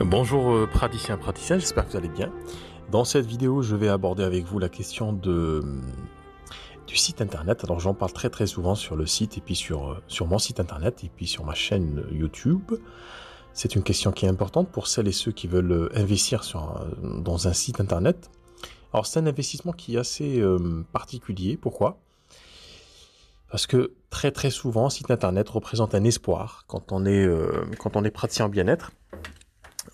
Bonjour euh, praticiens, praticiens, j'espère que vous allez bien. Dans cette vidéo, je vais aborder avec vous la question de, du site internet. Alors j'en parle très très souvent sur le site et puis sur, euh, sur mon site internet et puis sur ma chaîne YouTube. C'est une question qui est importante pour celles et ceux qui veulent euh, investir dans un site internet. Alors c'est un investissement qui est assez particulier. Pourquoi? Parce que très très souvent, site internet représente un espoir quand on est, quand on est praticien bien-être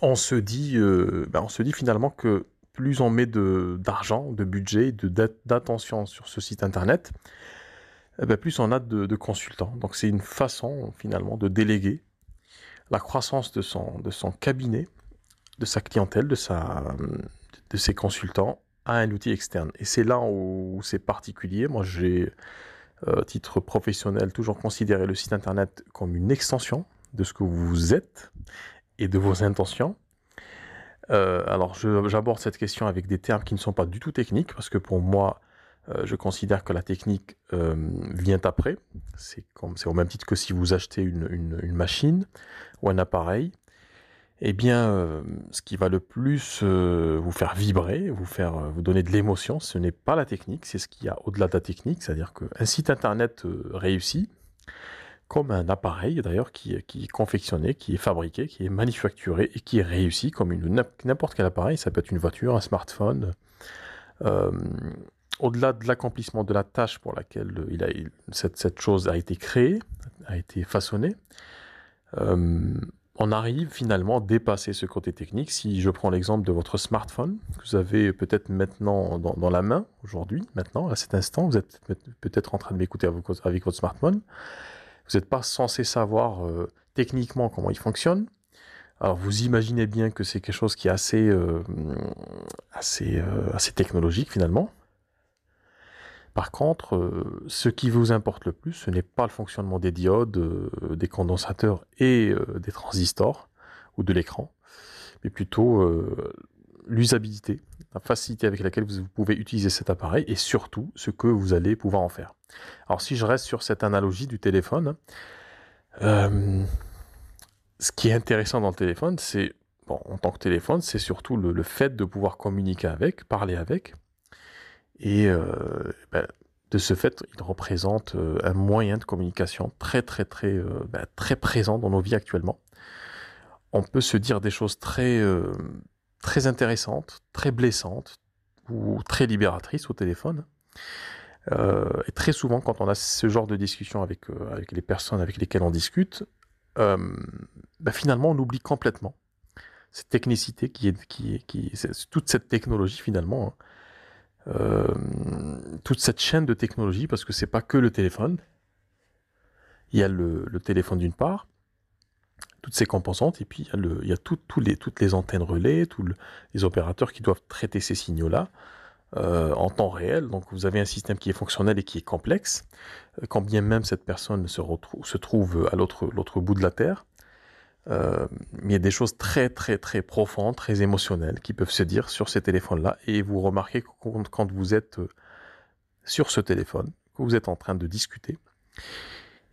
on se dit, euh, ben, on se dit finalement que plus on met d'argent, de, budget, d'attention sur ce site internet, eh ben, plus on a de, consultants. Donc c'est une façon finalement de déléguer la croissance de son, de cabinet, de sa clientèle, de, de ses consultants à un outil externe. Et c'est là où c'est particulier. Moi, j'ai, euh, titre professionnel, toujours considéré le site internet comme une extension de ce que vous êtes et de vos intentions. Euh, alors j'aborde cette question avec des termes qui ne sont pas du tout techniques, parce que pour moi, euh, je considère que la technique euh, vient après. C'est au même titre que si vous achetez une, une, machine ou un appareil. Eh bien, ce qui va le plus vous faire vibrer, vous faire vous donner de l'émotion, ce n'est pas la technique, c'est ce qu'il y a au-delà de la technique. C'est-à-dire qu'un site internet réussi, comme un appareil d'ailleurs qui, est confectionné, qui est fabriqué, qui est manufacturé et qui est réussi comme n'importe quel appareil. Ça peut être une voiture, un smartphone. Euh, au-delà de l'accomplissement de la tâche pour laquelle cette, chose a été créée, a été façonnée, euh, on arrive finalement à dépasser ce côté technique. Si je prends l'exemple de votre smartphone, que vous avez peut-être maintenant dans, dans, la main, aujourd'hui, maintenant, à cet instant, vous êtes peut-être en train de m'écouter avec votre smartphone, vous n'êtes pas censé savoir euh, techniquement comment il fonctionne. Alors vous imaginez bien que c'est quelque chose qui est assez, euh, assez, euh, assez technologique finalement. Par contre, ce qui vous importe le plus, ce n'est pas le fonctionnement des diodes, des condensateurs et des transistors ou de l'écran, mais plutôt l'usabilité, la facilité avec laquelle vous pouvez utiliser cet appareil et surtout ce que vous allez pouvoir en faire. Alors si je reste sur cette analogie du téléphone, euh, ce qui est intéressant dans le téléphone, c'est, bon, en tant que téléphone, c'est surtout le, fait de pouvoir communiquer avec, parler avec, et euh, ben, de ce fait, il représente euh, un moyen de communication très très très ben, très présent dans nos vies actuellement. On peut se dire des choses très très intéressante, très blessante ou très libératrice au téléphone. Euh, et très souvent, quand on a ce genre de discussion avec, euh, avec les personnes avec lesquelles on discute, euh, bah, finalement, on oublie complètement cette technicité qui est, qui qui toute cette technologie finalement, hein. toute cette chaîne de technologie, parce que c'est pas que le téléphone. Il y a le téléphone d'une part, toutes ces composantes, et puis il y a, toutes les antennes relais, tous les opérateurs qui doivent traiter ces signaux-là euh, en temps réel. Donc vous avez un système qui est fonctionnel et qui est complexe, euh, quand bien même cette personne se, trouve à l'autre, bout de la Terre. Euh, il y a des choses très très très profondes, très émotionnelles qui peuvent se dire sur ces téléphones-là. Et vous remarquez quand vous êtes sur ce téléphone, que vous êtes en train de discuter,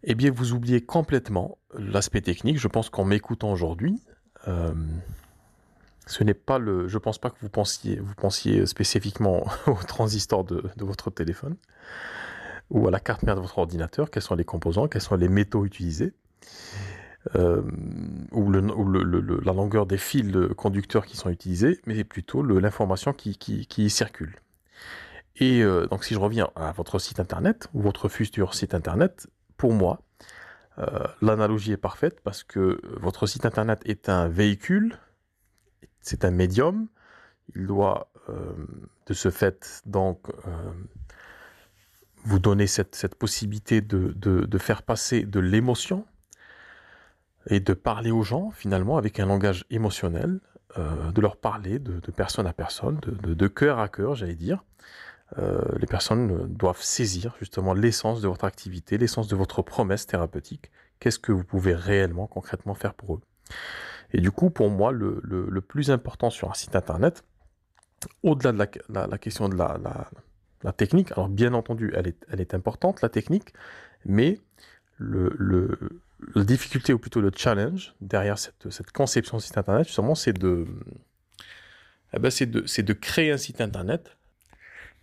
eh bien, vous oubliez complètement l'aspect technique. Je pense qu'en m'écoutant aujourd'hui, euh, ce n'est pas le. Je pense pas que vous pensiez, vous pensiez spécifiquement au transistor de, votre téléphone ou à la carte mère de votre ordinateur. Quels sont les composants Quels sont les métaux utilisés euh, ou, la longueur des fils conducteurs qui sont utilisés, mais plutôt l'information qui, qui, circule. Et euh, donc, si je reviens à votre site internet ou votre futur site internet, pour moi, euh, l'analogie est parfaite parce que votre site internet est un véhicule, c'est un médium. Il doit, euh, de ce fait, donc, euh, vous donner cette, possibilité de, faire passer de l'émotion et de parler aux gens, finalement, avec un langage émotionnel, de leur parler de, personne à personne, de cœur à cœur, j'allais dire. Euh, les personnes doivent saisir justement l'essence de votre activité, l'essence de votre promesse thérapeutique. Qu'est-ce que vous pouvez réellement, concrètement faire pour eux? Et du coup, pour moi, le, plus important sur un site internet, au-delà de la, question de la, technique, alors bien entendu, elle est, importante, la technique, mais la difficulté ou plutôt le challenge derrière cette, conception de site internet, justement, c'est de, eh ben, créer un site internet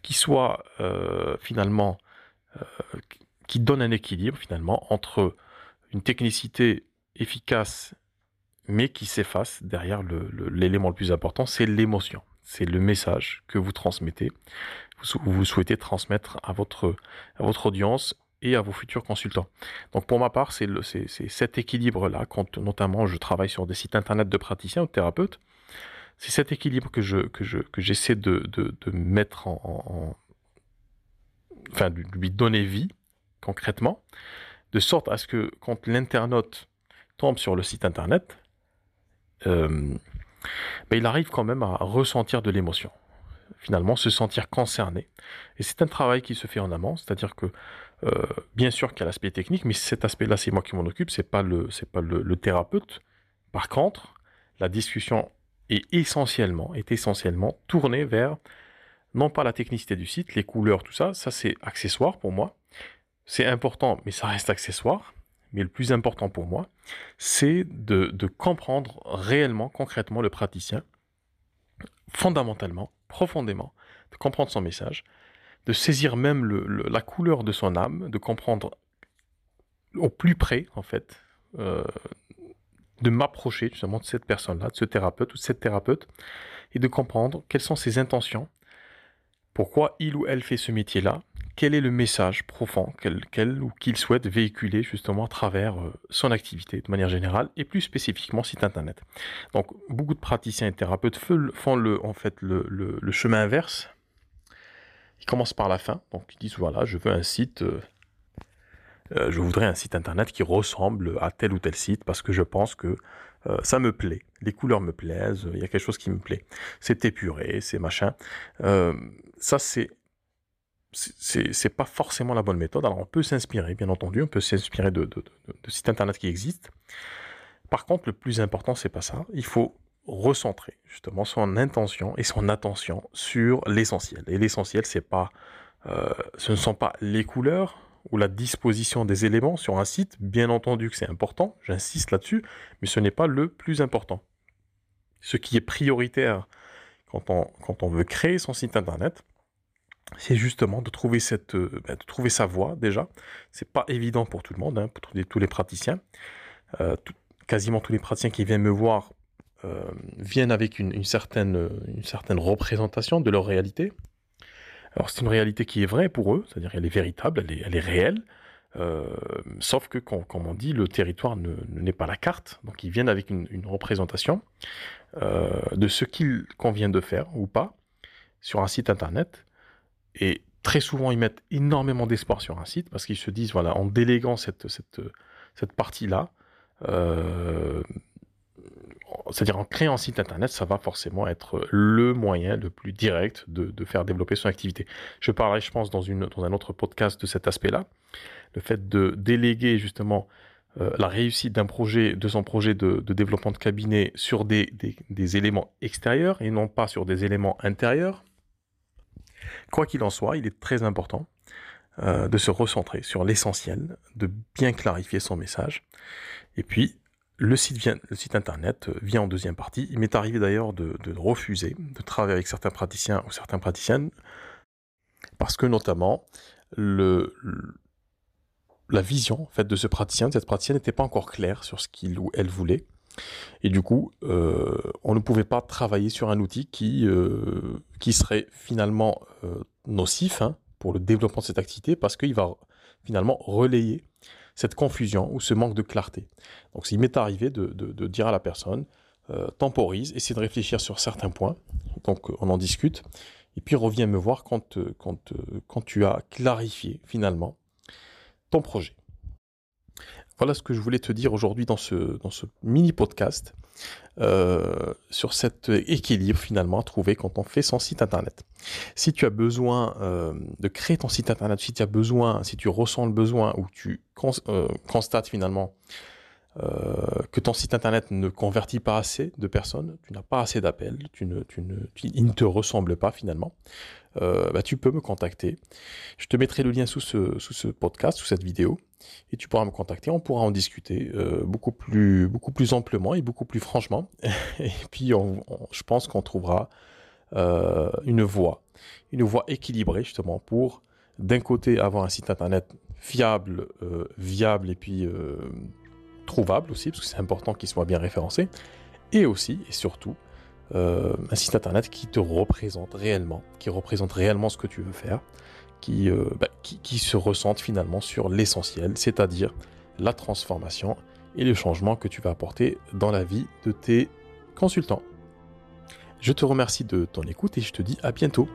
qui soit euh, finalement, euh, qui donne un équilibre finalement entre une technicité efficace mais qui s'efface derrière l'élément le, plus important, c'est l'émotion, c'est le message que vous transmettez, vous, vous souhaitez transmettre à votre, à votre audience et à vos futurs consultants. Donc pour ma part, c'est cet équilibre-là, quand notamment je travaille sur des sites internet de praticiens ou de thérapeutes, c'est cet équilibre que je que je que j'essaie de, de, de, mettre en, en, enfin de lui donner vie concrètement, de sorte à ce que quand l'internaute tombe sur le site internet, euh, ben il arrive quand même à ressentir de l'émotion finalement se sentir concerné. Et c'est un travail qui se fait en amont, c'est-à-dire que euh, bien sûr qu'il y a l'aspect technique, mais cet aspect-là, c'est moi qui m'en occupe, c'est pas le, pas le, thérapeute. Par contre, la discussion est essentiellement, est essentiellement tournée vers non pas la technicité du site, les couleurs, tout ça, ça c'est accessoire pour moi. C'est important, mais ça reste accessoire. Mais le plus important pour moi, c'est de, de comprendre réellement, concrètement le praticien, fondamentalement, profondément, de comprendre son message, de saisir même la couleur de son âme, de comprendre au plus près, en fait, euh, de m'approcher justement de cette personne-là, de ce thérapeute ou de cette thérapeute, et de comprendre quelles sont ses intentions, pourquoi il ou elle fait ce métier-là, quel est le message profond qu'elle ou qu'il souhaite véhiculer justement à travers euh, son activité de manière générale et plus spécifiquement site internet. Donc beaucoup de praticiens et thérapeutes font le, en fait le, le, chemin inverse. Ils commencent par la fin, donc ils disent voilà je veux un site, euh, euh, je voudrais un site internet qui ressemble à tel ou tel site parce que je pense que ça me plaît, les couleurs me plaisent, il y a quelque chose qui me plaît. C'est épuré, c'est machin. ça c'est c'est pas forcément la bonne méthode. Alors on peut s'inspirer, bien entendu, on peut s'inspirer de, sites internet qui existent. Par contre, le plus important, c'est pas ça. Il faut recentrer justement son intention et son attention sur l'essentiel. Et l'essentiel, c'est pas, euh, ce ne sont pas les couleurs ou la disposition des éléments sur un site. Bien entendu que c'est important, j'insiste là-dessus, mais ce n'est pas le plus important. Ce qui est prioritaire quand on, veut créer son site internet, c'est justement de trouver, cette, euh, bah, de trouver sa voie déjà. C'est pas évident pour tout le monde, hein, pour tous les praticiens. Euh, quasiment tous les praticiens qui viennent me voir euh, viennent avec une certaine représentation de leur réalité. Alors c'est une réalité qui est vraie pour eux, c'est-à-dire elle est véritable, elle est, elle est réelle. sauf que, comme, on dit, le territoire n'est pas la carte. Donc ils viennent avec une, représentation de ce qu'il convient de faire ou pas sur un site internet. Et très souvent, ils mettent énormément d'espoir sur un site parce qu'ils se disent, voilà, en déléguant cette, cette, cette partie-là, euh, c'est-à-dire en créant un site internet, ça va forcément être le moyen le plus direct de, faire développer son activité. Je parlerai, je pense, dans, un autre podcast de cet aspect-là. Le fait de déléguer justement euh, la réussite d'un projet, de son projet de, développement de cabinet sur des, éléments extérieurs et non pas sur des éléments intérieurs. Quoi qu'il en soit, il est très important euh, de se recentrer sur l'essentiel, de bien clarifier son message. Et puis, le site, internet vient en deuxième partie. Il m'est arrivé d'ailleurs de, refuser de travailler avec certains praticiens ou certaines praticiennes parce que notamment la vision en de ce praticien, de cette praticienne n'était pas encore claire sur ce qu'il ou elle voulait. Et du coup, euh, on ne pouvait pas travailler sur un outil qui, euh, serait finalement euh, nocif hein, pour le développement de cette activité parce qu'il va finalement relayer cette confusion ou ce manque de clarté. Donc il m'est arrivé de, de, dire à la personne, temporise, essaie de réfléchir sur certains points, donc on en discute, et puis reviens me voir quand, quand, quand tu as clarifié finalement ton projet. Voilà ce que je voulais te dire aujourd'hui dans ce, mini podcast euh, sur cet équilibre finalement à trouver quand on fait son site internet. Si tu as besoin euh, de créer ton site internet, si tu as besoin, si tu ressens le besoin ou tu euh, constates finalement que ton site internet ne convertit pas assez de personnes, tu n'as pas assez d'appels, tu ne, tu ne, il ne te ressemble pas finalement, bah, tu peux me contacter. Je te mettrai le lien sous ce, sous ce podcast, sous cette vidéo, et tu pourras me contacter. On pourra en discuter beaucoup, plus, beaucoup plus amplement et beaucoup plus franchement. et puis, je pense qu'on trouvera une voie, une voie équilibrée justement pour d'un côté avoir un site internet fiable, euh, viable et puis euh, trouvable aussi, parce que c'est important qu'il soit bien référencé, et aussi et surtout euh, un site internet qui te représente réellement, qui représente réellement ce que tu veux faire, qui, bah, qui, qui se ressente finalement sur l'essentiel, c'est-à-dire la transformation et le changement que tu vas apporter dans la vie de tes consultants. Je te remercie de ton écoute et je te dis à bientôt.